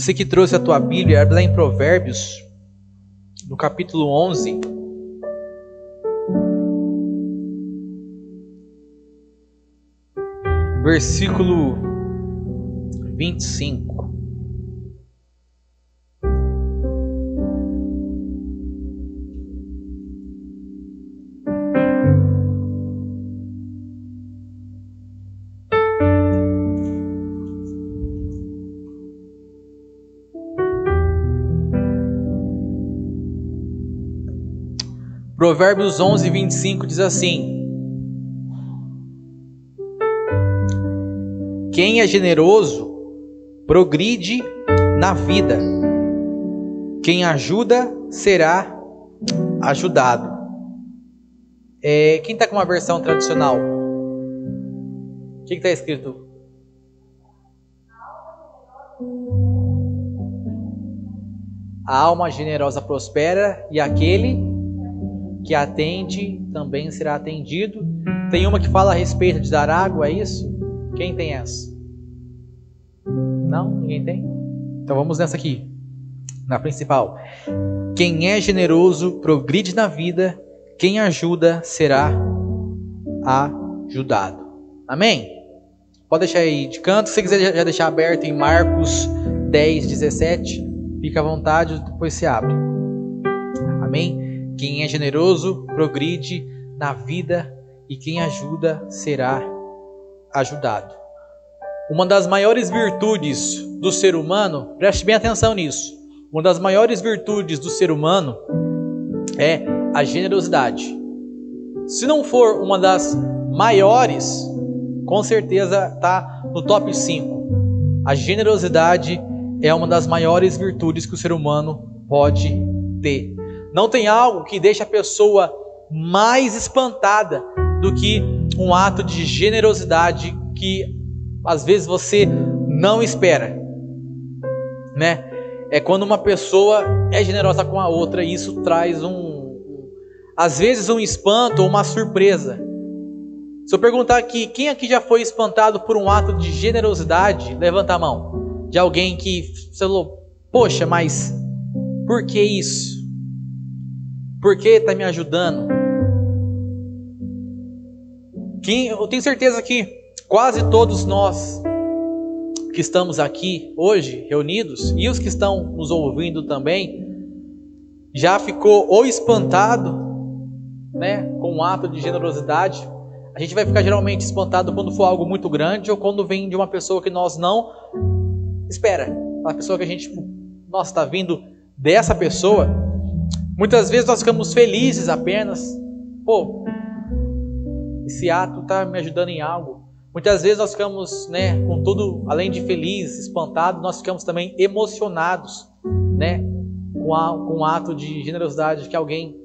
Você que trouxe a tua Bíblia, abre lá em Provérbios, no capítulo 11. Versículo 25. Provérbios 11, 25 diz assim: Quem é generoso progride na vida, quem ajuda será ajudado. É, quem está com uma versão tradicional? O que está escrito? A alma generosa prospera e aquele que atende também será atendido. Tem uma que fala a respeito de dar água, é isso? Quem tem essa? Não? Ninguém tem? Então vamos nessa aqui, na principal. Quem é generoso progride na vida, quem ajuda será ajudado. Amém? Pode deixar aí de canto. Se você quiser já deixar aberto em Marcos 10, 17, fica à vontade, depois se abre. Amém? Quem é generoso progride na vida e quem ajuda será ajudado. Uma das maiores virtudes do ser humano, preste bem atenção nisso. Uma das maiores virtudes do ser humano é a generosidade. Se não for uma das maiores, com certeza está no top 5. A generosidade é uma das maiores virtudes que o ser humano pode ter. Não tem algo que deixe a pessoa mais espantada do que um ato de generosidade que às vezes você não espera, né? É quando uma pessoa é generosa com a outra e isso traz um, às vezes um espanto ou uma surpresa. Se eu perguntar aqui, quem aqui já foi espantado por um ato de generosidade, levanta a mão. De alguém que falou, poxa, mas por que isso? Por que está me ajudando? Quem, eu tenho certeza que quase todos nós que estamos aqui hoje reunidos e os que estão nos ouvindo também já ficou ou espantado, né, com um ato de generosidade. A gente vai ficar geralmente espantado quando for algo muito grande ou quando vem de uma pessoa que nós não espera. Uma pessoa que a gente, tipo, nossa, está vindo dessa pessoa. Muitas vezes nós ficamos felizes apenas, pô, esse ato está me ajudando em algo. Muitas vezes nós ficamos, né, com tudo, além de feliz, espantado, nós ficamos também emocionados, né, com, a, com o ato de generosidade que alguém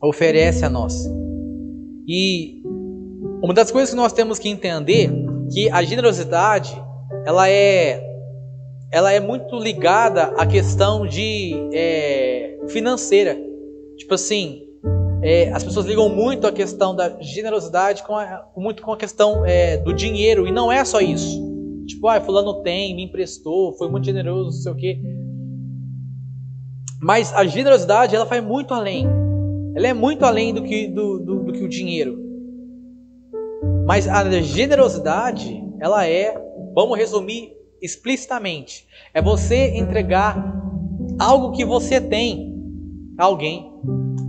oferece a nós. E uma das coisas que nós temos que entender que a generosidade, ela é, ela é muito ligada à questão de é, financeira. Tipo assim, é, as pessoas ligam muito a questão da generosidade com a, muito com a questão é, do dinheiro, e não é só isso. Tipo, ah, fulano tem, me emprestou, foi muito generoso, não sei o quê. Mas a generosidade, ela vai muito além. Ela é muito além do que, do, do, do que o dinheiro. Mas a generosidade, ela é, vamos resumir explicitamente, é você entregar algo que você tem alguém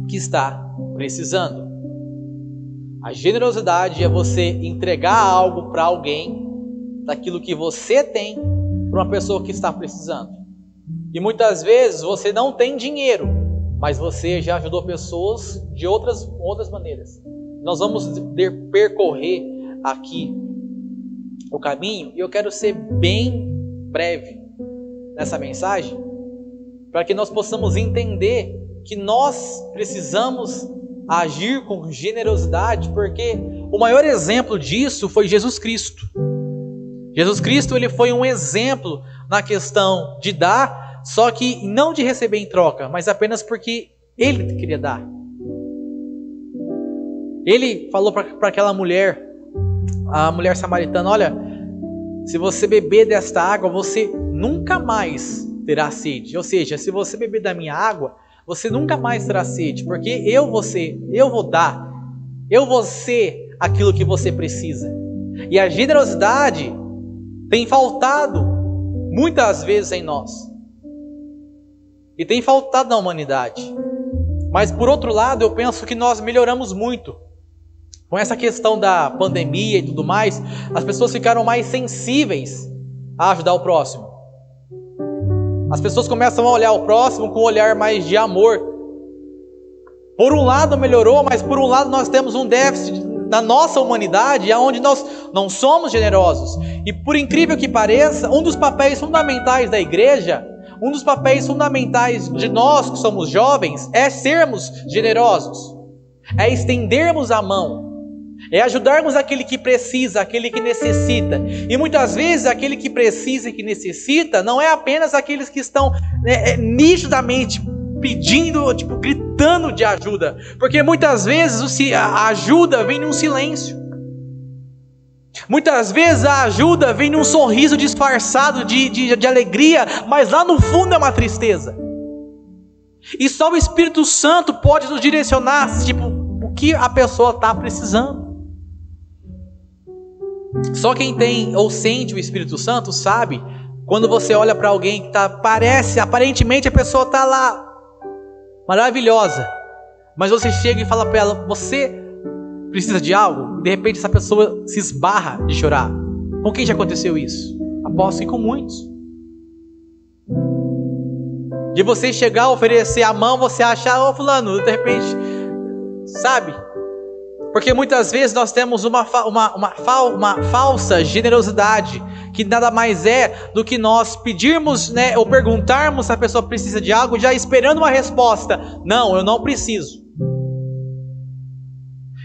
que está precisando. A generosidade é você entregar algo para alguém daquilo que você tem para uma pessoa que está precisando. E muitas vezes você não tem dinheiro, mas você já ajudou pessoas de outras, outras maneiras. Nós vamos percorrer aqui o caminho e eu quero ser bem breve nessa mensagem para que nós possamos entender que nós precisamos agir com generosidade, porque o maior exemplo disso foi Jesus Cristo. Jesus Cristo ele foi um exemplo na questão de dar, só que não de receber em troca, mas apenas porque ele queria dar. Ele falou para aquela mulher, a mulher samaritana: Olha, se você beber desta água, você nunca mais terá sede. Ou seja, se você beber da minha água, você nunca mais terá sede, porque eu vou ser, eu vou dar, eu vou ser aquilo que você precisa. E a generosidade tem faltado muitas vezes em nós. E tem faltado na humanidade. Mas por outro lado, eu penso que nós melhoramos muito. Com essa questão da pandemia e tudo mais, as pessoas ficaram mais sensíveis a ajudar o próximo. As pessoas começam a olhar o próximo com um olhar mais de amor. Por um lado melhorou, mas por um lado nós temos um déficit na nossa humanidade, onde nós não somos generosos. E por incrível que pareça, um dos papéis fundamentais da igreja, um dos papéis fundamentais de nós que somos jovens, é sermos generosos, é estendermos a mão, é ajudarmos aquele que precisa, aquele que necessita. E muitas vezes aquele que precisa e que necessita não é apenas aqueles que estão né, é, nitidamente pedindo, tipo, gritando de ajuda. Porque muitas vezes a ajuda vem num silêncio. Muitas vezes a ajuda vem num sorriso disfarçado de, de, de alegria, mas lá no fundo é uma tristeza. E só o Espírito Santo pode nos direcionar, tipo, o que a pessoa está precisando. Só quem tem ou sente o Espírito Santo sabe quando você olha para alguém que tá, parece, aparentemente a pessoa está lá maravilhosa, mas você chega e fala para ela: Você precisa de algo? De repente essa pessoa se esbarra de chorar. Com quem já aconteceu isso? Aposto que com muitos. De você chegar, oferecer a mão, você achar, ô oh, fulano, de repente, sabe? Porque muitas vezes nós temos uma, uma, uma, uma, falsa generosidade, que nada mais é do que nós pedirmos, né, ou perguntarmos se a pessoa precisa de algo, já esperando uma resposta: não, eu não preciso.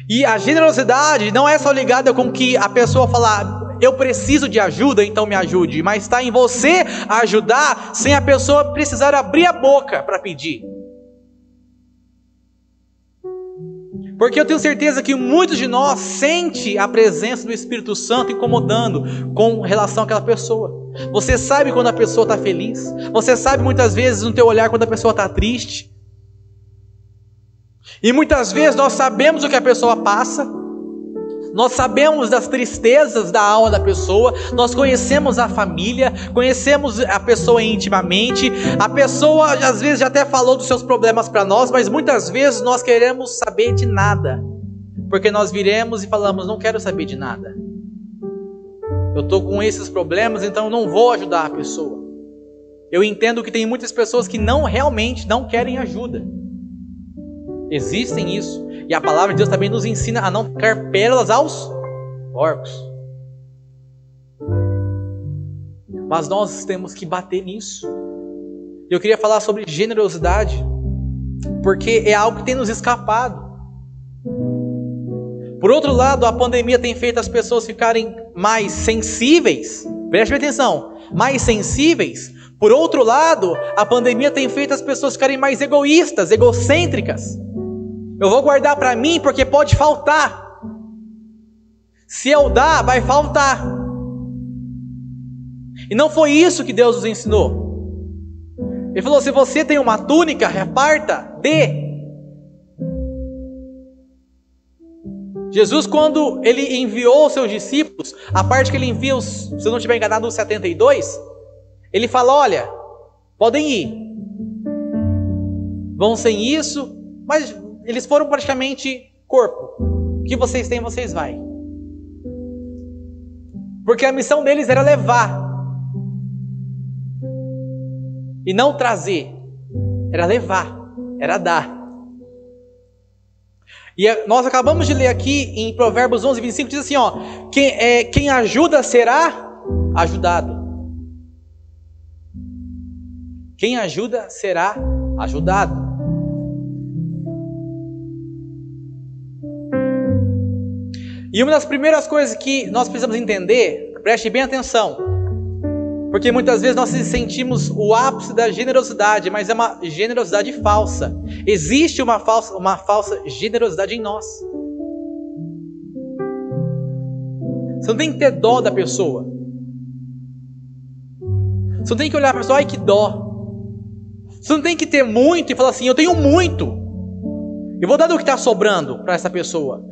E a generosidade não é só ligada com que a pessoa falar, eu preciso de ajuda, então me ajude, mas está em você ajudar sem a pessoa precisar abrir a boca para pedir. Porque eu tenho certeza que muitos de nós sente a presença do Espírito Santo incomodando com relação àquela pessoa. Você sabe quando a pessoa está feliz. Você sabe muitas vezes no teu olhar quando a pessoa está triste. E muitas vezes nós sabemos o que a pessoa passa. Nós sabemos das tristezas da alma da pessoa, nós conhecemos a família, conhecemos a pessoa intimamente. A pessoa às vezes já até falou dos seus problemas para nós, mas muitas vezes nós queremos saber de nada, porque nós viremos e falamos: Não quero saber de nada. Eu estou com esses problemas, então não vou ajudar a pessoa. Eu entendo que tem muitas pessoas que não realmente não querem ajuda. Existem isso. E a palavra de Deus também nos ensina a não ficar pérolas aos porcos. Mas nós temos que bater nisso. Eu queria falar sobre generosidade, porque é algo que tem nos escapado. Por outro lado, a pandemia tem feito as pessoas ficarem mais sensíveis. Preste atenção, mais sensíveis. Por outro lado, a pandemia tem feito as pessoas ficarem mais egoístas, egocêntricas. Eu vou guardar para mim porque pode faltar. Se eu dar, vai faltar. E não foi isso que Deus nos ensinou. Ele falou: se você tem uma túnica, reparta, dê. Jesus, quando ele enviou os seus discípulos, a parte que ele envia, os, se eu não estiver enganado, os 72, ele fala: olha, podem ir. Vão sem isso, mas eles foram praticamente corpo. O que vocês têm, vocês vai. Porque a missão deles era levar. E não trazer. Era levar. Era dar. E nós acabamos de ler aqui em Provérbios 11, 25, diz assim: ó, quem, é, quem ajuda será ajudado. Quem ajuda será ajudado. E uma das primeiras coisas que nós precisamos entender, preste bem atenção, porque muitas vezes nós sentimos o ápice da generosidade, mas é uma generosidade falsa. Existe uma falsa, uma falsa generosidade em nós. Você não tem que ter dó da pessoa. Você não tem que olhar para a pessoa, ai que dó. Você não tem que ter muito e falar assim, eu tenho muito. Eu vou dar do que está sobrando para essa pessoa.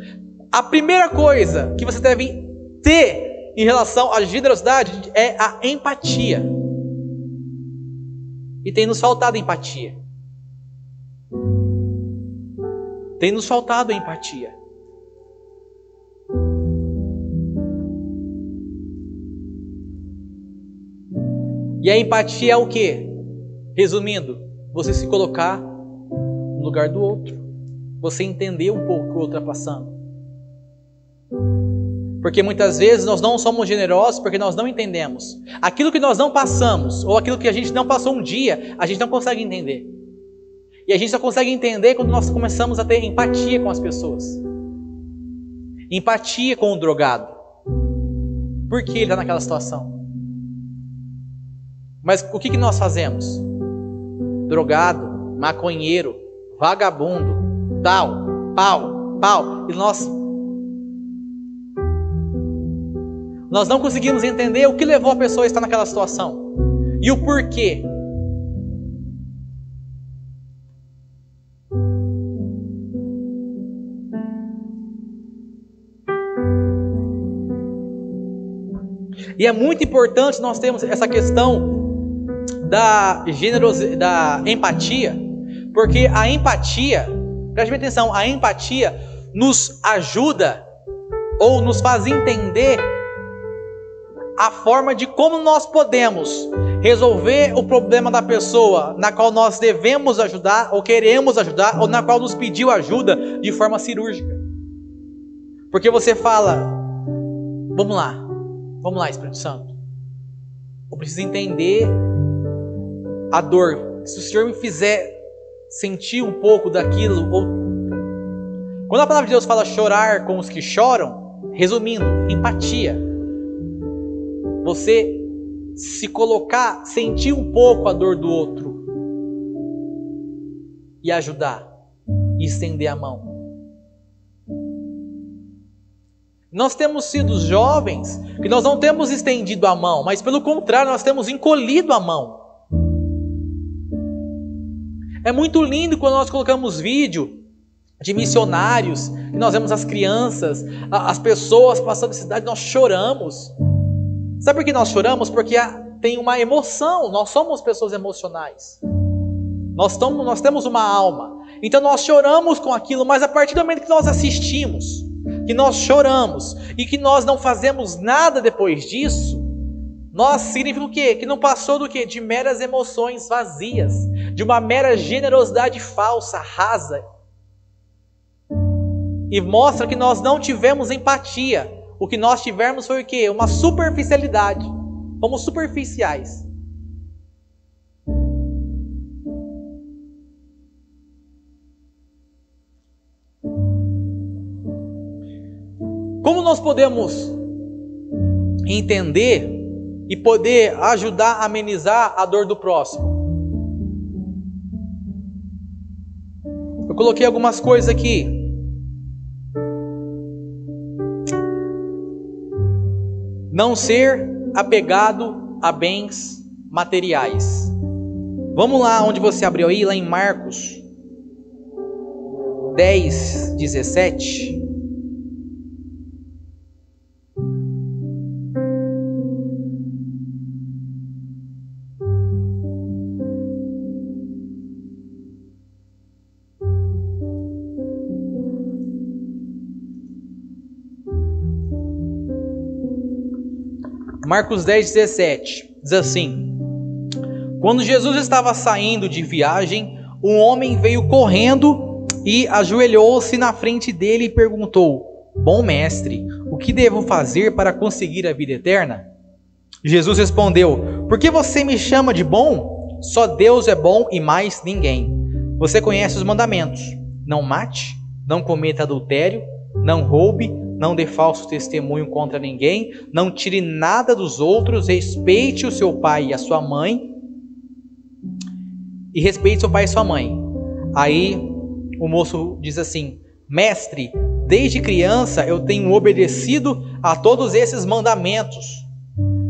A primeira coisa que você deve ter em relação à generosidade é a empatia. E tem nos faltado empatia. Tem nos faltado empatia. E a empatia é o que? Resumindo, você se colocar no lugar do outro. Você entender um pouco o que o outro está passando. Porque muitas vezes nós não somos generosos porque nós não entendemos. Aquilo que nós não passamos, ou aquilo que a gente não passou um dia, a gente não consegue entender. E a gente só consegue entender quando nós começamos a ter empatia com as pessoas. Empatia com o drogado. Por que ele está naquela situação? Mas o que, que nós fazemos? Drogado, maconheiro, vagabundo, tal, pau, pau. E nós. Nós não conseguimos entender o que levou a pessoa a estar naquela situação. E o porquê. E é muito importante nós termos essa questão da generosidade, da empatia, porque a empatia, preste atenção, a empatia nos ajuda ou nos faz entender a forma de como nós podemos resolver o problema da pessoa na qual nós devemos ajudar ou queremos ajudar ou na qual nos pediu ajuda de forma cirúrgica. Porque você fala, vamos lá, vamos lá, Espírito Santo. Eu preciso entender a dor, se o Senhor me fizer sentir um pouco daquilo, ou... quando a palavra de Deus fala chorar com os que choram, resumindo, empatia. Você se colocar, sentir um pouco a dor do outro e ajudar, e estender a mão. Nós temos sido jovens que nós não temos estendido a mão, mas pelo contrário, nós temos encolhido a mão. É muito lindo quando nós colocamos vídeo de missionários, e nós vemos as crianças, as pessoas passando cidade, nós choramos. Sabe por que nós choramos? Porque tem uma emoção, nós somos pessoas emocionais. Nós, estamos, nós temos uma alma. Então nós choramos com aquilo, mas a partir do momento que nós assistimos, que nós choramos e que nós não fazemos nada depois disso, nós significa o quê? Que não passou do quê? De meras emoções vazias, de uma mera generosidade falsa, rasa. E mostra que nós não tivemos empatia. O que nós tivemos foi o quê? Uma superficialidade. Fomos superficiais. Como nós podemos entender e poder ajudar a amenizar a dor do próximo. Eu coloquei algumas coisas aqui. Não ser apegado a bens materiais. Vamos lá onde você abriu aí, lá em Marcos 10, 17. Marcos 10, 17 diz assim: Quando Jesus estava saindo de viagem, um homem veio correndo e ajoelhou-se na frente dele e perguntou: Bom mestre, o que devo fazer para conseguir a vida eterna? Jesus respondeu: Por que você me chama de bom? Só Deus é bom e mais ninguém. Você conhece os mandamentos: não mate, não cometa adultério, não roube, não dê falso testemunho contra ninguém, não tire nada dos outros, respeite o seu pai e a sua mãe, e respeite seu pai e sua mãe. Aí o moço diz assim: Mestre, desde criança eu tenho obedecido a todos esses mandamentos.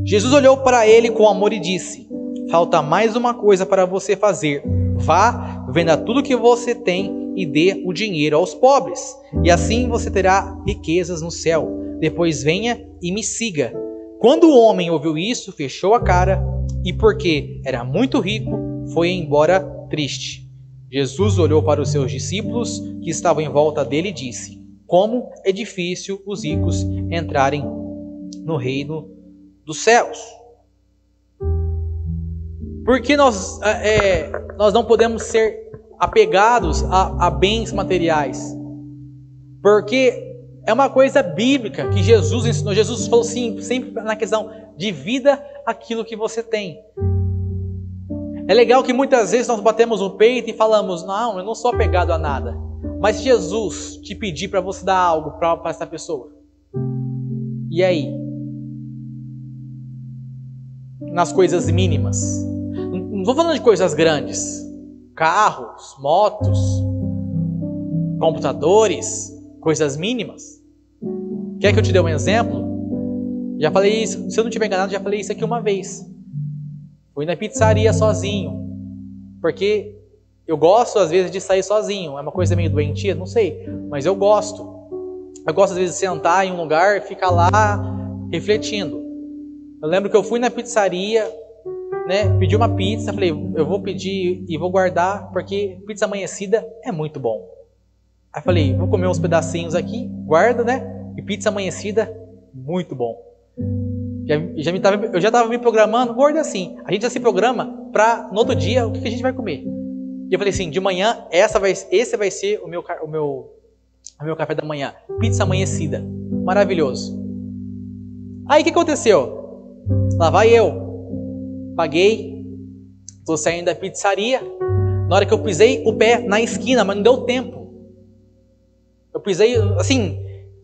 Jesus olhou para ele com amor e disse: falta mais uma coisa para você fazer. Vá, venda tudo que você tem e dê o dinheiro aos pobres, e assim você terá riquezas no céu. Depois venha e me siga. Quando o homem ouviu isso, fechou a cara e, porque era muito rico, foi embora triste. Jesus olhou para os seus discípulos que estavam em volta dele e disse: Como é difícil os ricos entrarem no reino dos céus. Por que nós, é, nós não podemos ser apegados a, a bens materiais? Porque é uma coisa bíblica que Jesus ensinou. Jesus falou sim, sempre na questão de vida aquilo que você tem. É legal que muitas vezes nós batemos o peito e falamos: Não, eu não sou apegado a nada. Mas Jesus te pedir para você dar algo para essa pessoa. E aí? Nas coisas mínimas. Não estou falando de coisas grandes. Carros, motos, computadores, coisas mínimas. Quer que eu te dê um exemplo? Já falei isso, se eu não tiver enganado, já falei isso aqui uma vez. Fui na pizzaria sozinho. Porque eu gosto às vezes de sair sozinho. É uma coisa meio doentia, não sei, mas eu gosto. Eu gosto às vezes de sentar em um lugar e ficar lá refletindo. Eu lembro que eu fui na pizzaria, né, pedi uma pizza, falei, eu vou pedir e vou guardar porque pizza amanhecida é muito bom. Aí falei, vou comer uns pedacinhos aqui, guarda, né? E pizza amanhecida, muito bom. Já, já me tava, eu já estava me programando, gordo assim. A gente já se programa para no outro dia o que, que, a gente vai comer. E eu falei assim, de manhã essa vai, esse vai ser o meu, o meu, o meu café da manhã, pizza amanhecida, maravilhoso. Aí o que aconteceu? Lá vai eu, paguei, estou saindo da pizzaria. Na hora que eu pisei o pé na esquina, mas não deu tempo. Eu pisei assim,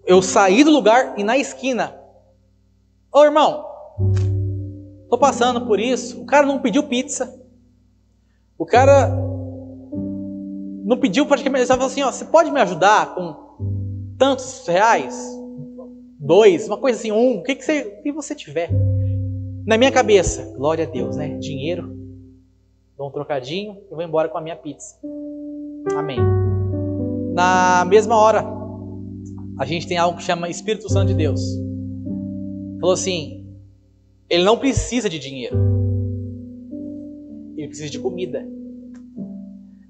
eu saí do lugar e na esquina Ô irmão, tô passando por isso. O cara não pediu pizza. O cara não pediu praticamente. Ele falou assim: ó, você pode me ajudar com tantos reais? Dois, uma coisa assim, um. O que, que, você, o que você tiver? Na minha cabeça, glória a Deus, né? Dinheiro, dou um trocadinho e vou embora com a minha pizza. Amém. Na mesma hora, a gente tem algo que chama Espírito Santo de Deus falou assim: ele não precisa de dinheiro, ele precisa de comida.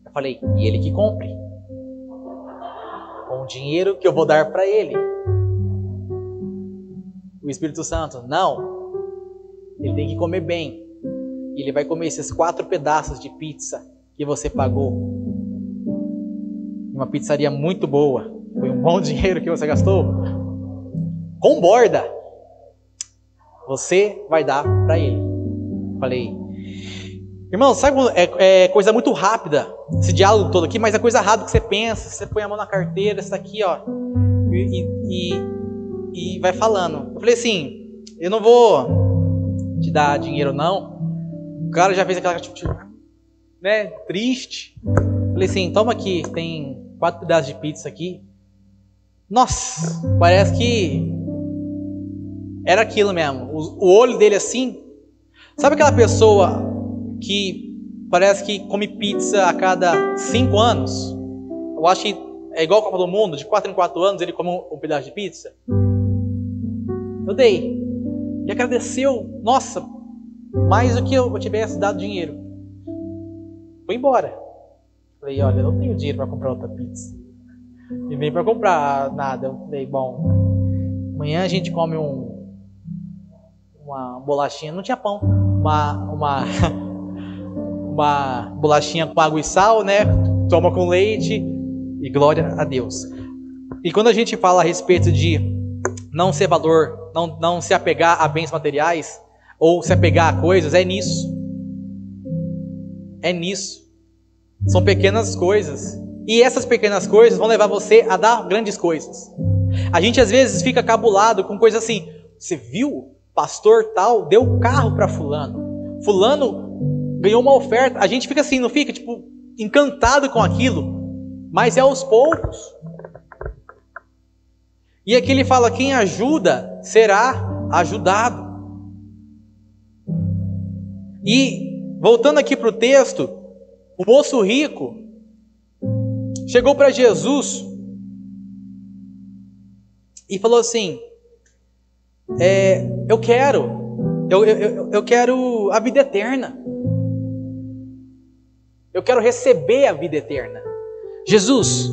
Eu falei: e ele que compre, com o dinheiro que eu vou dar para ele. O Espírito Santo, não, ele tem que comer bem. Ele vai comer esses quatro pedaços de pizza que você pagou. Uma pizzaria muito boa. Foi um bom dinheiro que você gastou. Com borda você vai dar para ele. Falei, irmão, sabe, é, é, coisa muito rápida esse diálogo todo aqui, mas é coisa rápida que você pensa, você põe a mão na carteira, isso aqui, ó, e, e, e vai falando. Eu falei assim, eu não vou te dar dinheiro não. O cara já fez aquela tipo, né, triste. Falei assim, toma aqui, tem quatro pedaços de pizza aqui. Nossa, parece que era aquilo mesmo. O, o olho dele assim. Sabe aquela pessoa que parece que come pizza a cada cinco anos? Eu acho que é igual a Copa do Mundo, de quatro em quatro anos ele come um, um pedaço de pizza. Eu dei. E agradeceu, nossa, mais do que eu tivesse dado dinheiro. Foi embora. Falei, olha, eu não tenho dinheiro para comprar outra pizza. E nem para comprar nada. Eu falei, bom, amanhã a gente come um uma bolachinha, não tinha pão, uma, uma, uma bolachinha com água e sal, né? Toma com leite e glória a Deus. E quando a gente fala a respeito de não ser valor, não, não se apegar a bens materiais, ou se apegar a coisas, é nisso. É nisso. São pequenas coisas. E essas pequenas coisas vão levar você a dar grandes coisas. A gente às vezes fica cabulado com coisas assim. Você viu pastor tal deu carro para fulano. Fulano ganhou uma oferta. A gente fica assim, não fica tipo encantado com aquilo, mas é aos poucos. E aqui ele fala: quem ajuda será ajudado. E voltando aqui para o texto, o moço rico chegou para Jesus e falou assim: é, Eu quero, eu, eu, eu quero a vida eterna. Eu quero receber a vida eterna. Jesus,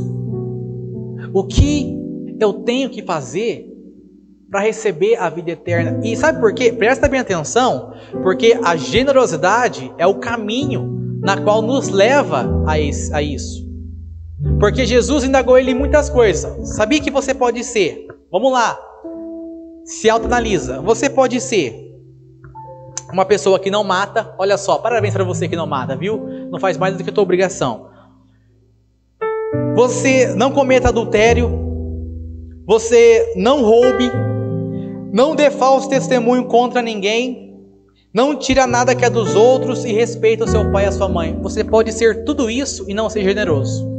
o que eu tenho que fazer para receber a vida eterna? E sabe por quê? Presta bem atenção, porque a generosidade é o caminho na qual nos leva a isso. Porque Jesus indagou ele em muitas coisas. Sabia que você pode ser? Vamos lá. Se autoanalisa. Você pode ser uma pessoa que não mata. Olha só, parabéns para você que não mata, viu? Não faz mais do que a tua obrigação. Você não cometa adultério. Você não roube. Não dê falso testemunho contra ninguém. Não tira nada que é dos outros e respeita o seu pai e a sua mãe. Você pode ser tudo isso e não ser generoso.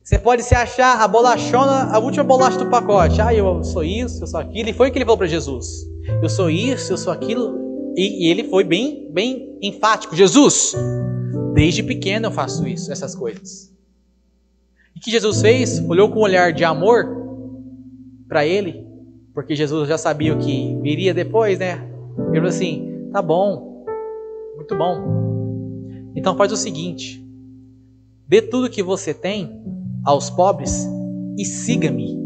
Você pode se achar a bolachona, a última bolacha do pacote. Ah, eu sou isso, eu sou aquilo. E foi o que ele falou para Jesus. Eu sou isso, eu sou aquilo. E, e, ele foi bem, bem enfático. Jesus, desde pequeno eu faço isso, essas coisas. E que Jesus fez? Olhou com um olhar de amor para ele, porque Jesus já sabia o que viria depois, né? Ele falou assim: tá bom, muito bom. Então faz o seguinte: dê tudo que você tem aos pobres e siga-me.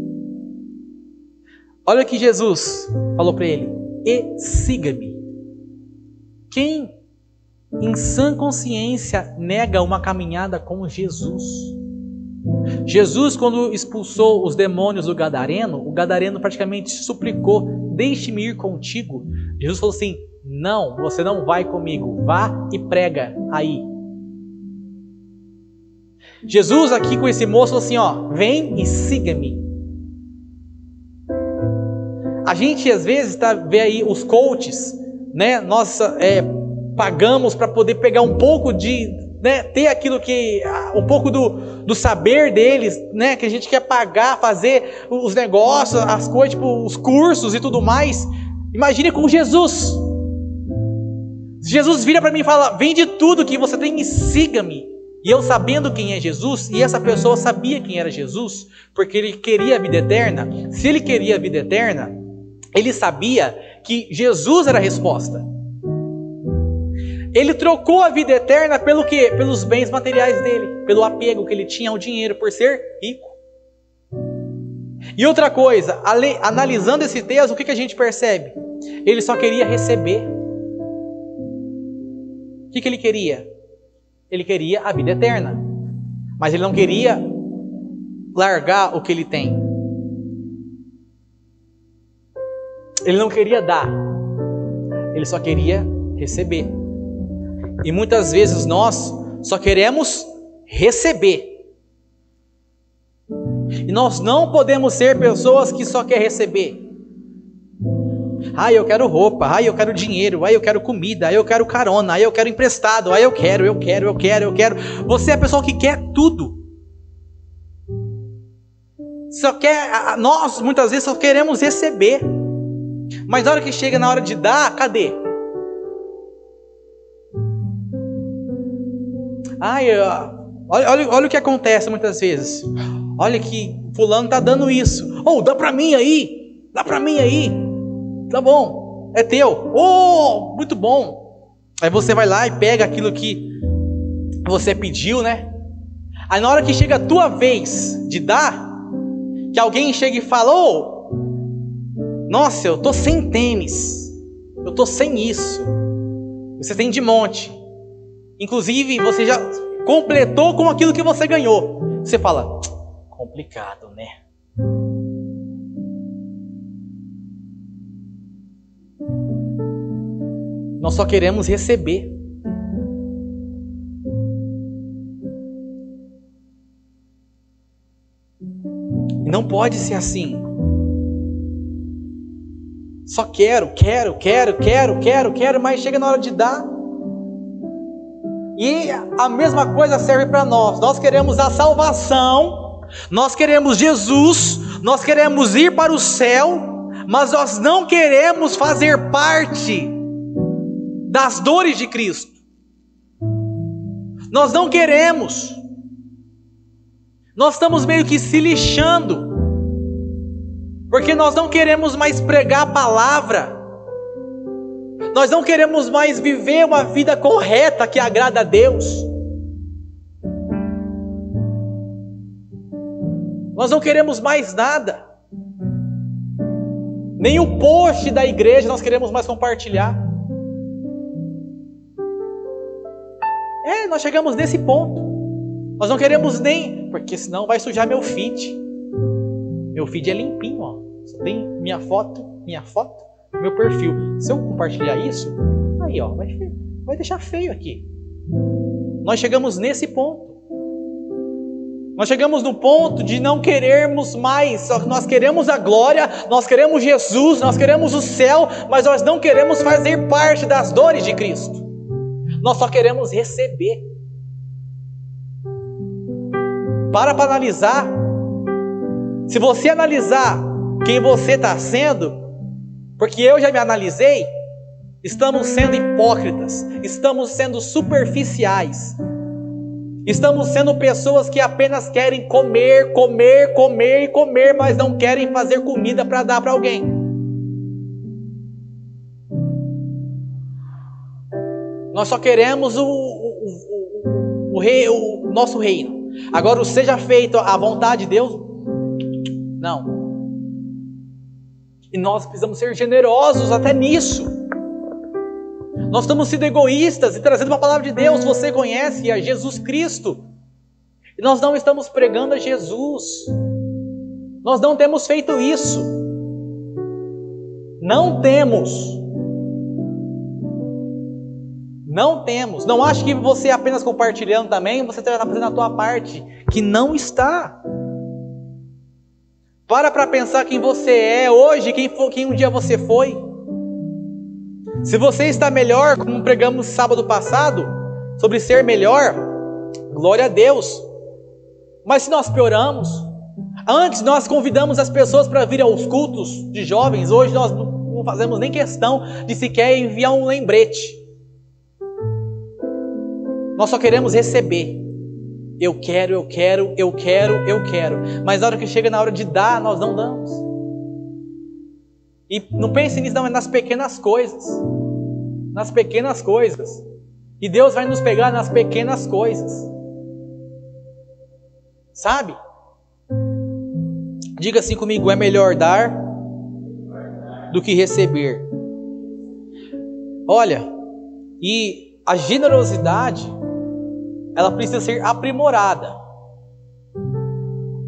Olha o que Jesus falou para ele: e siga-me. Quem em sã consciência nega uma caminhada com Jesus? Jesus, quando expulsou os demônios do Gadareno, o Gadareno praticamente suplicou: Deixe-me ir contigo. Jesus falou assim: Não, você não vai comigo, vá e prega aí. Jesus aqui com esse moço falou assim, ó, vem e siga-me. A gente às vezes tá, vê aí os coaches, né? Nós é, pagamos para poder pegar um pouco de, né? Ter aquilo que, um pouco do, do saber deles, né? Que a gente quer pagar, fazer os negócios, as coisas, tipo os cursos e tudo mais. Imagine com Jesus. Jesus vira para mim e fala: Vende tudo que você tem e siga-me. E eu sabendo quem é Jesus, e essa pessoa sabia quem era Jesus, porque ele queria a vida eterna. Se ele queria a vida eterna, ele sabia que Jesus era a resposta. Ele trocou a vida eterna pelo quê? Pelos bens materiais dele, pelo apego que ele tinha ao dinheiro, por ser rico. E outra coisa, analisando esse texto, o que, que a gente percebe? Ele só queria receber. O que, que ele queria? Ele queria a vida eterna. Mas ele não queria largar o que ele tem. Ele não queria dar. Ele só queria receber. E muitas vezes nós só queremos receber. E nós não podemos ser pessoas que só quer receber. Ai, eu quero roupa, ai, eu quero dinheiro, ai, eu quero comida, ai, eu quero carona, ai, eu quero emprestado, ai, eu quero, eu quero, eu quero, eu quero. Você é a pessoa que quer tudo. Só quer, nós muitas vezes só queremos receber. Mas na hora que chega na hora de dar, cadê? Ai, olha, olha, olha o que acontece muitas vezes. Olha que fulano tá dando isso. Ou oh, dá para mim aí. Dá para mim aí. Tá bom, é teu. Oh, muito bom. Aí você vai lá e pega aquilo que você pediu, né? Aí na hora que chega a tua vez de dar, que alguém chega e fala: oh, Nossa, eu tô sem tênis. Eu tô sem isso. Você tem de monte. Inclusive, você já completou com aquilo que você ganhou. Você fala: Complicado, né? Nós só queremos receber. Não pode ser assim. Só quero, quero, quero, quero, quero, quero, mas chega na hora de dar. E a mesma coisa serve para nós. Nós queremos a salvação, nós queremos Jesus, nós queremos ir para o céu, mas nós não queremos fazer parte das dores de Cristo. Nós não queremos. Nós estamos meio que se lixando. Porque nós não queremos mais pregar a palavra. Nós não queremos mais viver uma vida correta que agrada a Deus. Nós não queremos mais nada. Nem o post da igreja nós queremos mais compartilhar. É, nós chegamos nesse ponto. Nós não queremos nem, porque senão vai sujar meu feed. Meu feed é limpinho, ó. Só tem minha foto, minha foto, meu perfil. Se eu compartilhar isso, aí ó, vai, vai deixar feio aqui. Nós chegamos nesse ponto. Nós chegamos no ponto de não querermos mais, nós queremos a glória, nós queremos Jesus, nós queremos o céu, mas nós não queremos fazer parte das dores de Cristo. Nós só queremos receber. Para para analisar. Se você analisar quem você está sendo, porque eu já me analisei, estamos sendo hipócritas, estamos sendo superficiais, estamos sendo pessoas que apenas querem comer, comer, comer e comer, mas não querem fazer comida para dar para alguém. Nós só queremos o, o, o, o, rei, o nosso reino. Agora, seja feito a vontade de Deus, não. E nós precisamos ser generosos até nisso. Nós estamos sendo egoístas e trazendo uma palavra de Deus, você conhece, é Jesus Cristo. E nós não estamos pregando a Jesus. Nós não temos feito isso. Não temos. Não temos. Não acho que você apenas compartilhando também, você está fazendo a tua parte. Que não está. Para para pensar quem você é hoje, quem, quem um dia você foi. Se você está melhor, como pregamos sábado passado, sobre ser melhor, glória a Deus. Mas se nós pioramos, antes nós convidamos as pessoas para vir aos cultos de jovens, hoje nós não fazemos nem questão de sequer enviar um lembrete. Nós só queremos receber. Eu quero, eu quero, eu quero, eu quero. Mas na hora que chega na hora de dar, nós não damos. E não pense nisso, não, é nas pequenas coisas. Nas pequenas coisas. E Deus vai nos pegar nas pequenas coisas. Sabe? Diga assim comigo: é melhor dar do que receber. Olha, e a generosidade ela precisa ser aprimorada.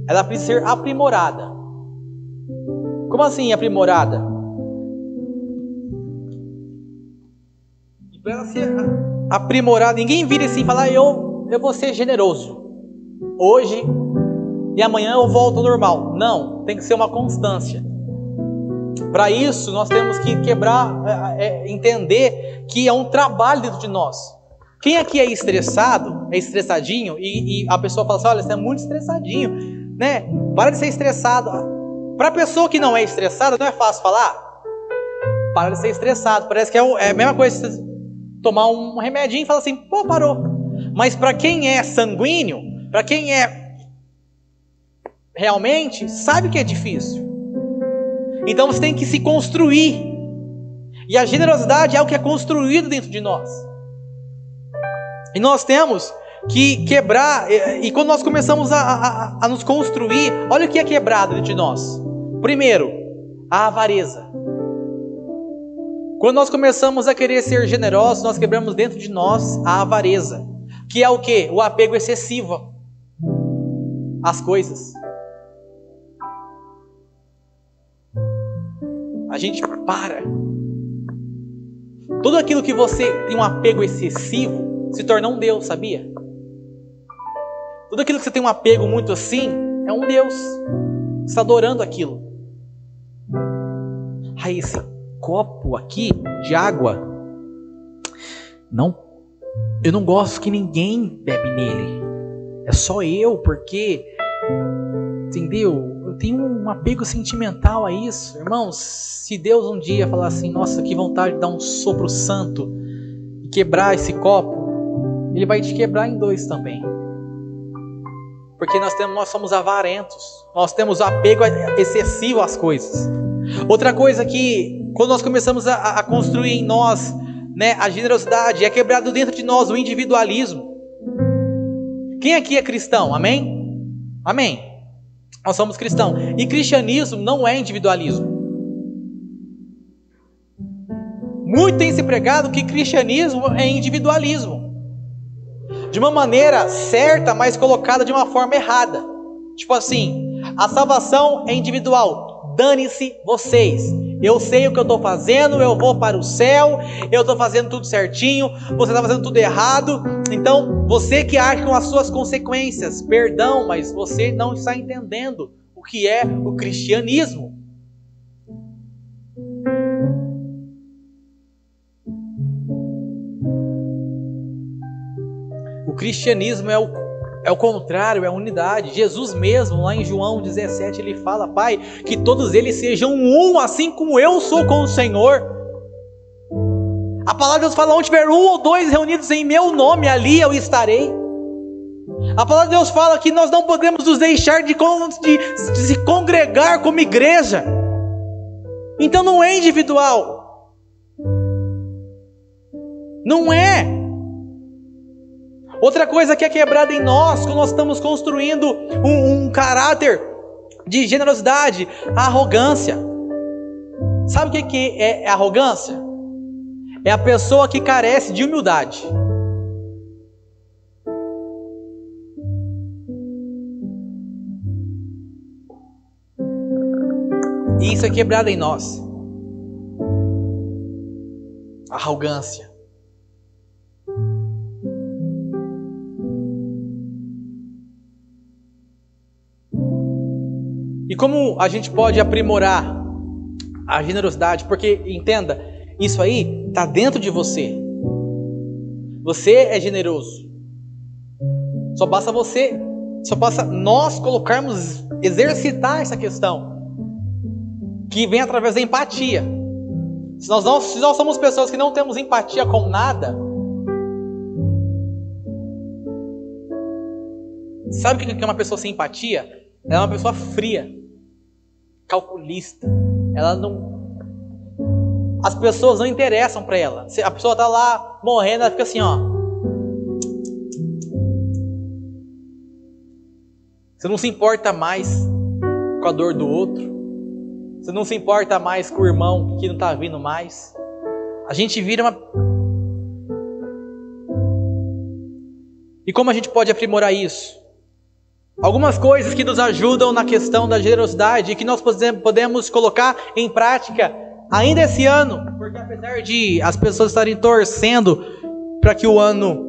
Ela precisa ser aprimorada. Como assim aprimorada? para ela ser aprimorada, ninguém vira assim e fala, eu, eu vou ser generoso. Hoje e amanhã eu volto ao normal. Não, tem que ser uma constância. Para isso, nós temos que quebrar, é, é, entender que é um trabalho dentro de nós. Quem aqui é estressado, é estressadinho, e, e a pessoa fala assim: olha, você é muito estressadinho, né? Para de ser estressado. Para a pessoa que não é estressada, não é fácil falar? Para de ser estressado. Parece que é, é a mesma coisa que tomar um remedinho e falar assim: pô, parou. Mas para quem é sanguíneo, para quem é realmente, sabe que é difícil. Então você tem que se construir. E a generosidade é o que é construído dentro de nós. E nós temos que quebrar, e, quando nós começamos a, a, a nos construir, olha o que é quebrado de nós. Primeiro, a avareza. Quando nós começamos a querer ser generosos, nós quebramos dentro de nós a avareza, que é o que? O apego excessivo às coisas. A gente para. Tudo aquilo que você tem um apego excessivo, se torna um Deus, sabia? Tudo aquilo que você tem um apego muito assim é um Deus. Você está adorando aquilo. Aí esse copo aqui de água, não, eu não gosto que ninguém bebe nele. É só eu, porque, entendeu? Eu tenho um apego sentimental a isso, irmãos. Se Deus um dia falar assim, nossa, que vontade de dar um sopro santo quebrar esse copo, ele vai te quebrar em dois também. Porque nós, temos, nós somos avarentos, nós temos apego excessivo às coisas. Outra coisa que, quando nós começamos a, a construir em nós né, a generosidade, é quebrado dentro de nós o individualismo. Quem aqui é cristão? Amém? Amém. Nós somos cristãos. E cristianismo não é individualismo. Muito tem se pregado que cristianismo é individualismo. De uma maneira certa, mas colocada de uma forma errada. Tipo assim, a salvação é individual. Dane-se vocês. Eu sei o que eu estou fazendo, eu vou para o céu, eu estou fazendo tudo certinho, você está fazendo tudo errado. Então, você que acha com as suas consequências, perdão, mas você não está entendendo o que é o cristianismo. O cristianismo é o é o contrário, é a unidade. Jesus mesmo, lá em João 17, ele fala: Pai, que todos eles sejam um, assim como eu sou com o Senhor. A palavra de Deus fala: onde tiver um ou dois reunidos em meu nome, ali eu estarei. A palavra de Deus fala que nós não podemos nos deixar de, de, de se congregar como igreja. Então não é individual. Não é. Outra coisa que é quebrada em nós, quando nós estamos construindo um, um caráter de generosidade, a arrogância. Sabe o que, que é arrogância? É a pessoa que carece de humildade. E isso é quebrado em nós. Arrogância. E como a gente pode aprimorar a generosidade? Porque entenda, isso aí está dentro de você. Você é generoso. Só basta você, só basta nós colocarmos, exercitar essa questão que vem através da empatia. Se nós, não, se nós somos pessoas que não temos empatia com nada, sabe o que é uma pessoa sem empatia? Ela é uma pessoa fria, calculista. Ela não. As pessoas não interessam para ela. A pessoa está lá morrendo, ela fica assim, ó. Você não se importa mais com a dor do outro. Você não se importa mais com o irmão que não está vindo mais. A gente vira uma. E como a gente pode aprimorar isso? Algumas coisas que nos ajudam na questão da generosidade e que nós podemos colocar em prática ainda esse ano, porque apesar de as pessoas estarem torcendo para que o ano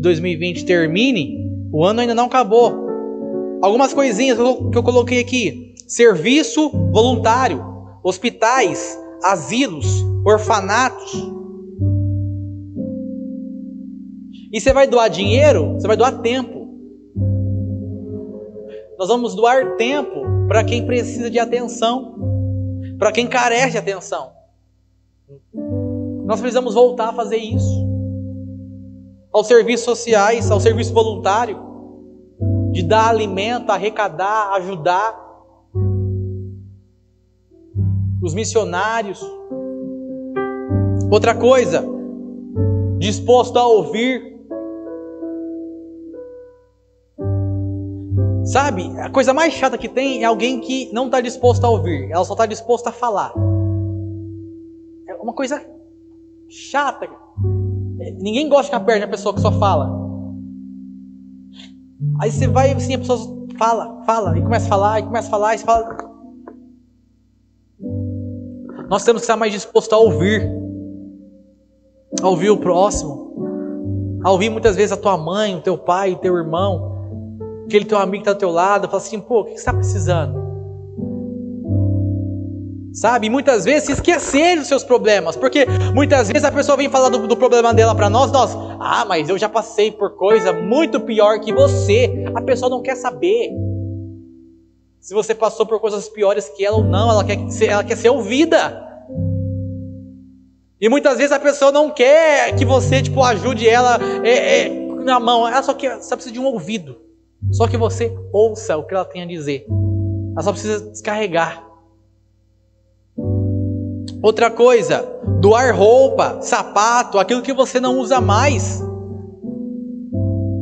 2020 termine, o ano ainda não acabou. Algumas coisinhas que eu coloquei aqui: serviço voluntário, hospitais, asilos, orfanatos. E você vai doar dinheiro, você vai doar tempo. Nós vamos doar tempo para quem precisa de atenção, para quem carece de atenção. Nós precisamos voltar a fazer isso. Aos serviços sociais, ao serviço voluntário, de dar alimento, arrecadar, ajudar. Os missionários. Outra coisa, disposto a ouvir Sabe, a coisa mais chata que tem é alguém que não está disposto a ouvir, ela só está disposta a falar. É uma coisa chata. É, ninguém gosta de ficar perto uma pessoa que só fala. Aí você vai assim, a pessoa fala, fala, e começa a falar, e começa a falar, e você fala. Nós temos que estar mais dispostos a ouvir, a ouvir o próximo, a ouvir muitas vezes a tua mãe, o teu pai, o teu irmão aquele teu amigo que está do teu lado, fala assim, pô, o que você está precisando? Sabe? E muitas vezes se esquecer dos seus problemas, porque muitas vezes a pessoa vem falar do, do problema dela para nós, nós, ah, mas eu já passei por coisa muito pior que você. A pessoa não quer saber se você passou por coisas piores que ela ou não, ela quer ser, ela quer ser ouvida. E muitas vezes a pessoa não quer que você tipo ajude ela é, é, na mão, ela só quer, só precisa de um ouvido. Só que você ouça o que ela tem a dizer. Ela só precisa descarregar. Outra coisa, doar roupa, sapato, aquilo que você não usa mais.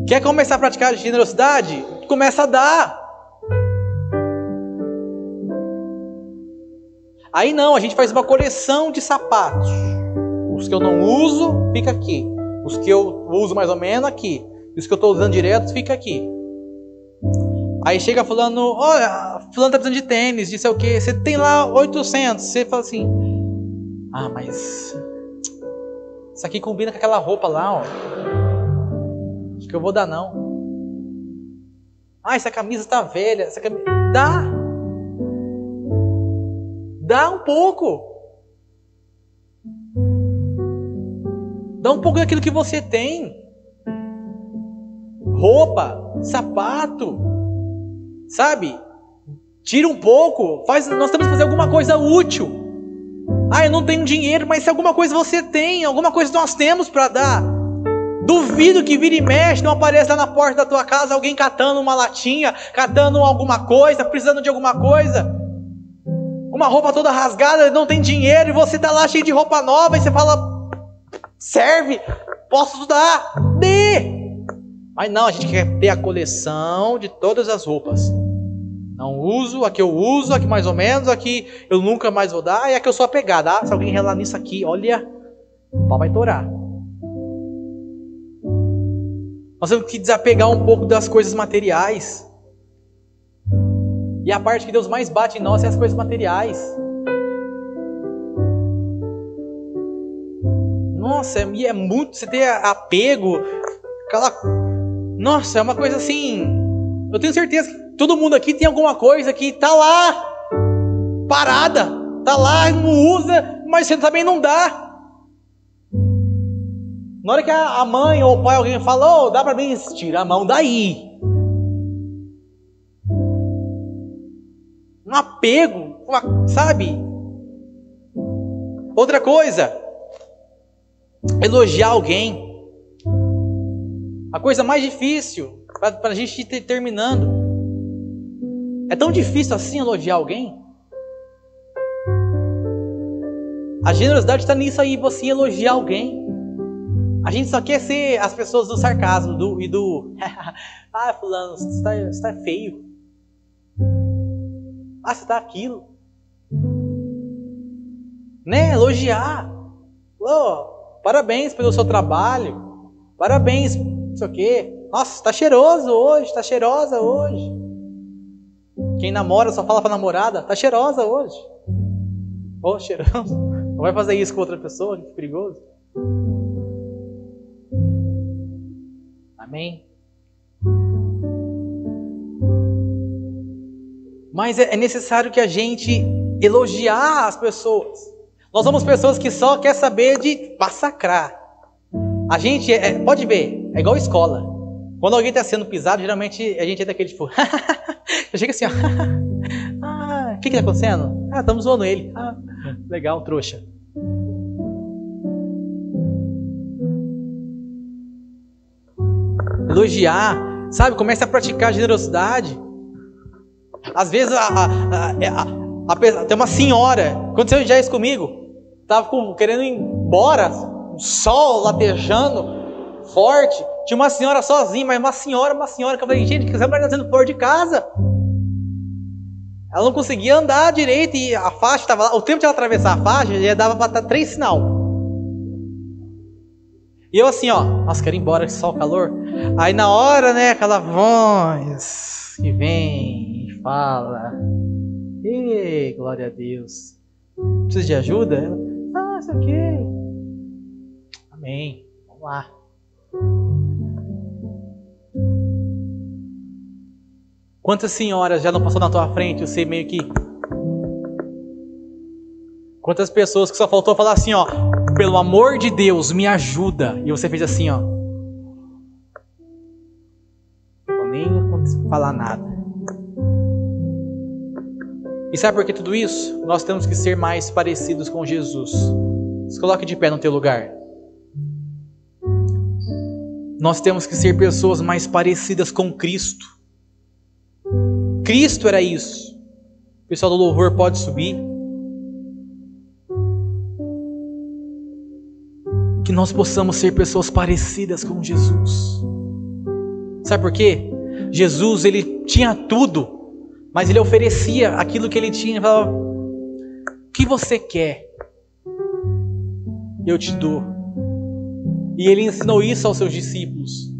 Quer começar a praticar generosidade? Começa a dar. Aí não, a gente faz uma coleção de sapatos. Os que eu não uso, fica aqui. Os que eu uso mais ou menos, aqui. Os que eu estou usando direto, fica aqui. Aí chega fulano, olha, fulano tá precisando de tênis, disse o quê? Você tem lá 800. Você fala assim, ah, mas isso aqui combina com aquela roupa lá, ó. Acho que eu vou dar não. Ah, essa camisa tá velha. Essa camisa... Dá. Dá um pouco. Dá um pouco daquilo que você tem. Roupa, sapato, sabe? Tira um pouco, faz, nós temos que fazer alguma coisa útil. Ah, eu não tenho dinheiro, mas se alguma coisa você tem, alguma coisa nós temos para dar. Duvido que vira e mexe, não apareça na porta da tua casa alguém catando uma latinha, catando alguma coisa, precisando de alguma coisa. Uma roupa toda rasgada, não tem dinheiro e você tá lá cheio de roupa nova e você fala: serve, posso estudar, dê. Mas não, a gente quer ter a coleção de todas as roupas. Não uso, a que eu uso, a que mais ou menos, a que eu nunca mais vou dar, e a que eu sou apegado. Ah, se alguém relar nisso aqui, olha, o pau vai torar. Nós temos que desapegar um pouco das coisas materiais. E a parte que Deus mais bate em nós é as coisas materiais. Nossa, é, é muito. Você ter apego, aquela. Nossa, é uma coisa assim. Eu tenho certeza que todo mundo aqui tem alguma coisa que tá lá parada, tá lá, não usa, mas você também não dá. Na hora que a mãe ou o pai, alguém fala, oh, dá para mim, tira a mão daí. Um apego, sabe? Outra coisa, elogiar alguém. A coisa mais difícil para a gente ir terminando. É tão difícil assim elogiar alguém? A generosidade está nisso aí, você elogiar alguém. A gente só quer ser as pessoas do sarcasmo do, e do. ah, Fulano, você está, está feio. Ah, você está aquilo. Né? Elogiar. Oh, parabéns pelo seu trabalho. Parabéns, não sei o quê. Nossa, está cheiroso hoje, está cheirosa hoje. Quem namora só fala para namorada, está cheirosa hoje. Oh, cheiroso. Não vai fazer isso com outra pessoa, que perigoso. Amém? Mas é, é necessário que a gente elogiar as pessoas. Nós somos pessoas que só quer saber de massacrar. A gente é, pode ver, é igual escola. Quando alguém está sendo pisado, geralmente a gente é daquele tipo, eu chego assim, ó, ah, o que está acontecendo? Ah, estamos zoando ele. Ah, legal, trouxa. elogiar, sabe? Comece a praticar generosidade. Às vezes a, a, a, a, tem uma senhora, aconteceu já isso comigo, estava querendo ir embora, o sol latejando forte, tinha uma senhora sozinha, mas uma senhora, uma senhora que eu falei, gente, que essa mulher está sendo fora de casa. Ela não conseguia andar direito e a faixa estava lá. O tempo de ela atravessar a faixa já dava para dar três sinal. E eu assim, ó, nossa, quero ir embora, só o calor. Aí na hora, né, aquela voz que vem e fala. Ei, glória a Deus. Precisa de ajuda? Ah, isso aqui. Amém. Vamos lá. Quantas senhoras já não passou na tua frente, você meio que. Quantas pessoas que só faltou falar assim, ó, pelo amor de Deus, me ajuda. E você fez assim, ó. Vou nem falar nada. E sabe por que tudo isso? Nós temos que ser mais parecidos com Jesus. Se coloque de pé no teu lugar. Nós temos que ser pessoas mais parecidas com Cristo. Cristo era isso. O pessoal do louvor pode subir. Que nós possamos ser pessoas parecidas com Jesus. Sabe por quê? Jesus, ele tinha tudo, mas ele oferecia aquilo que ele tinha. Ele falava: O que você quer? Eu te dou. E ele ensinou isso aos seus discípulos.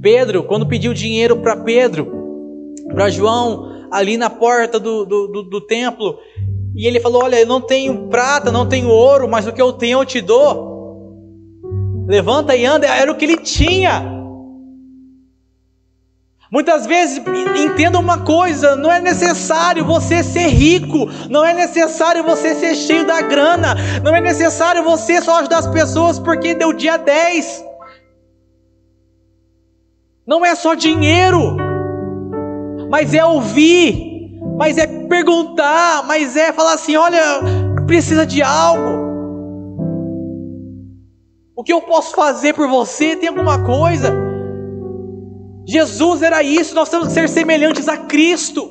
Pedro, quando pediu dinheiro para Pedro, para João, ali na porta do, do, do, do templo, e ele falou: Olha, eu não tenho prata, não tenho ouro, mas o que eu tenho eu te dou. Levanta e anda, era o que ele tinha. Muitas vezes entenda uma coisa: não é necessário você ser rico, não é necessário você ser cheio da grana, não é necessário você só ajudar as pessoas porque deu dia 10. Não é só dinheiro, mas é ouvir, mas é perguntar, mas é falar assim: olha, precisa de algo. O que eu posso fazer por você? Tem alguma coisa? Jesus era isso, nós temos que ser semelhantes a Cristo,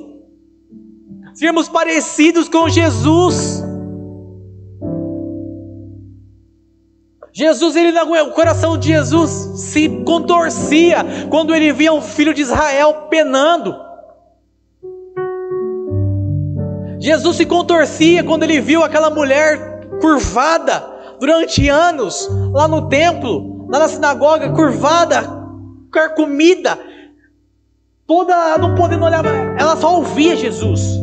sermos parecidos com Jesus. Jesus, ele o coração de Jesus se contorcia quando ele via um filho de Israel penando. Jesus se contorcia quando ele viu aquela mulher curvada durante anos lá no templo, lá na sinagoga, curvada, carcomida, toda não podendo olhar, ela só ouvia Jesus.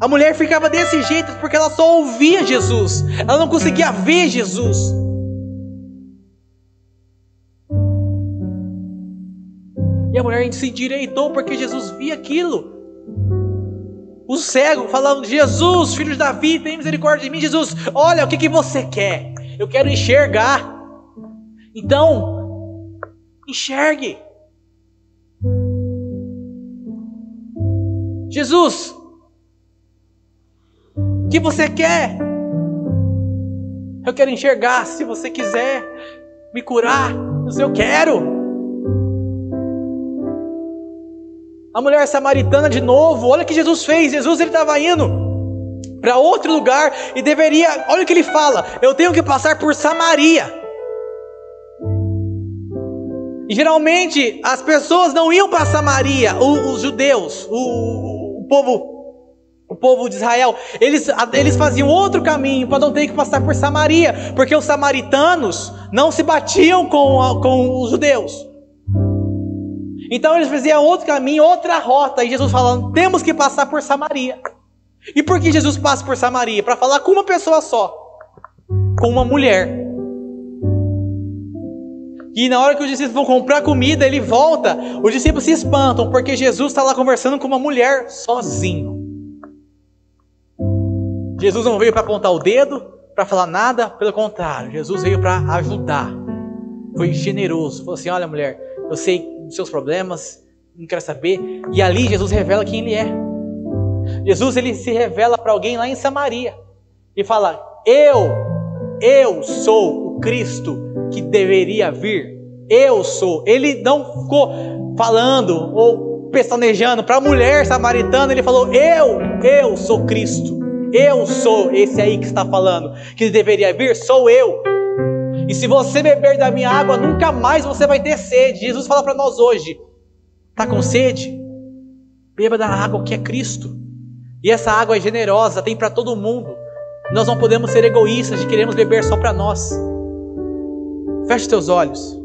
A mulher ficava desse jeito porque ela só ouvia Jesus, ela não conseguia ver Jesus. E a mulher se endireitou porque Jesus via aquilo. O cego falando: Jesus, filho de Davi, tem misericórdia de mim. Jesus, olha, o que, que você quer? Eu quero enxergar. Então, Enxergue. Jesus, o que você quer? Eu quero enxergar. Se você quiser me curar, eu quero. A mulher samaritana de novo, olha o que Jesus fez. Jesus ele estava indo para outro lugar e deveria, olha o que ele fala: eu tenho que passar por Samaria. E geralmente as pessoas não iam para Samaria, os, judeus, o, o, povo, o povo de Israel, eles, eles faziam outro caminho para não ter que passar por Samaria, porque os samaritanos não se batiam com, com os judeus. Então eles faziam outro caminho, outra rota, e Jesus falando: temos que passar por Samaria. E por que Jesus passa por Samaria? Para falar com uma pessoa só, com uma mulher. E na hora que os discípulos vão comprar comida, ele volta. Os discípulos se espantam porque Jesus está lá conversando com uma mulher sozinho. Jesus não veio para apontar o dedo, para falar nada, pelo contrário, Jesus veio para ajudar. Foi generoso. Falou assim: Olha, mulher, eu sei dos seus problemas, não quero saber. E ali Jesus revela quem ele é. Jesus ele se revela para alguém lá em Samaria e fala: Eu, eu sou o Cristo que deveria vir. Eu sou. Ele não ficou falando ou pestanejando para a mulher samaritana, ele falou: Eu, eu sou Cristo. Eu sou esse aí que está falando, que deveria vir, sou eu. E se você beber da minha água, nunca mais você vai ter sede. Jesus fala para nós hoje: Está com sede? Beba da água que é Cristo. E essa água é generosa, tem para todo mundo. Nós não podemos ser egoístas de queremos beber só para nós. Feche teus olhos.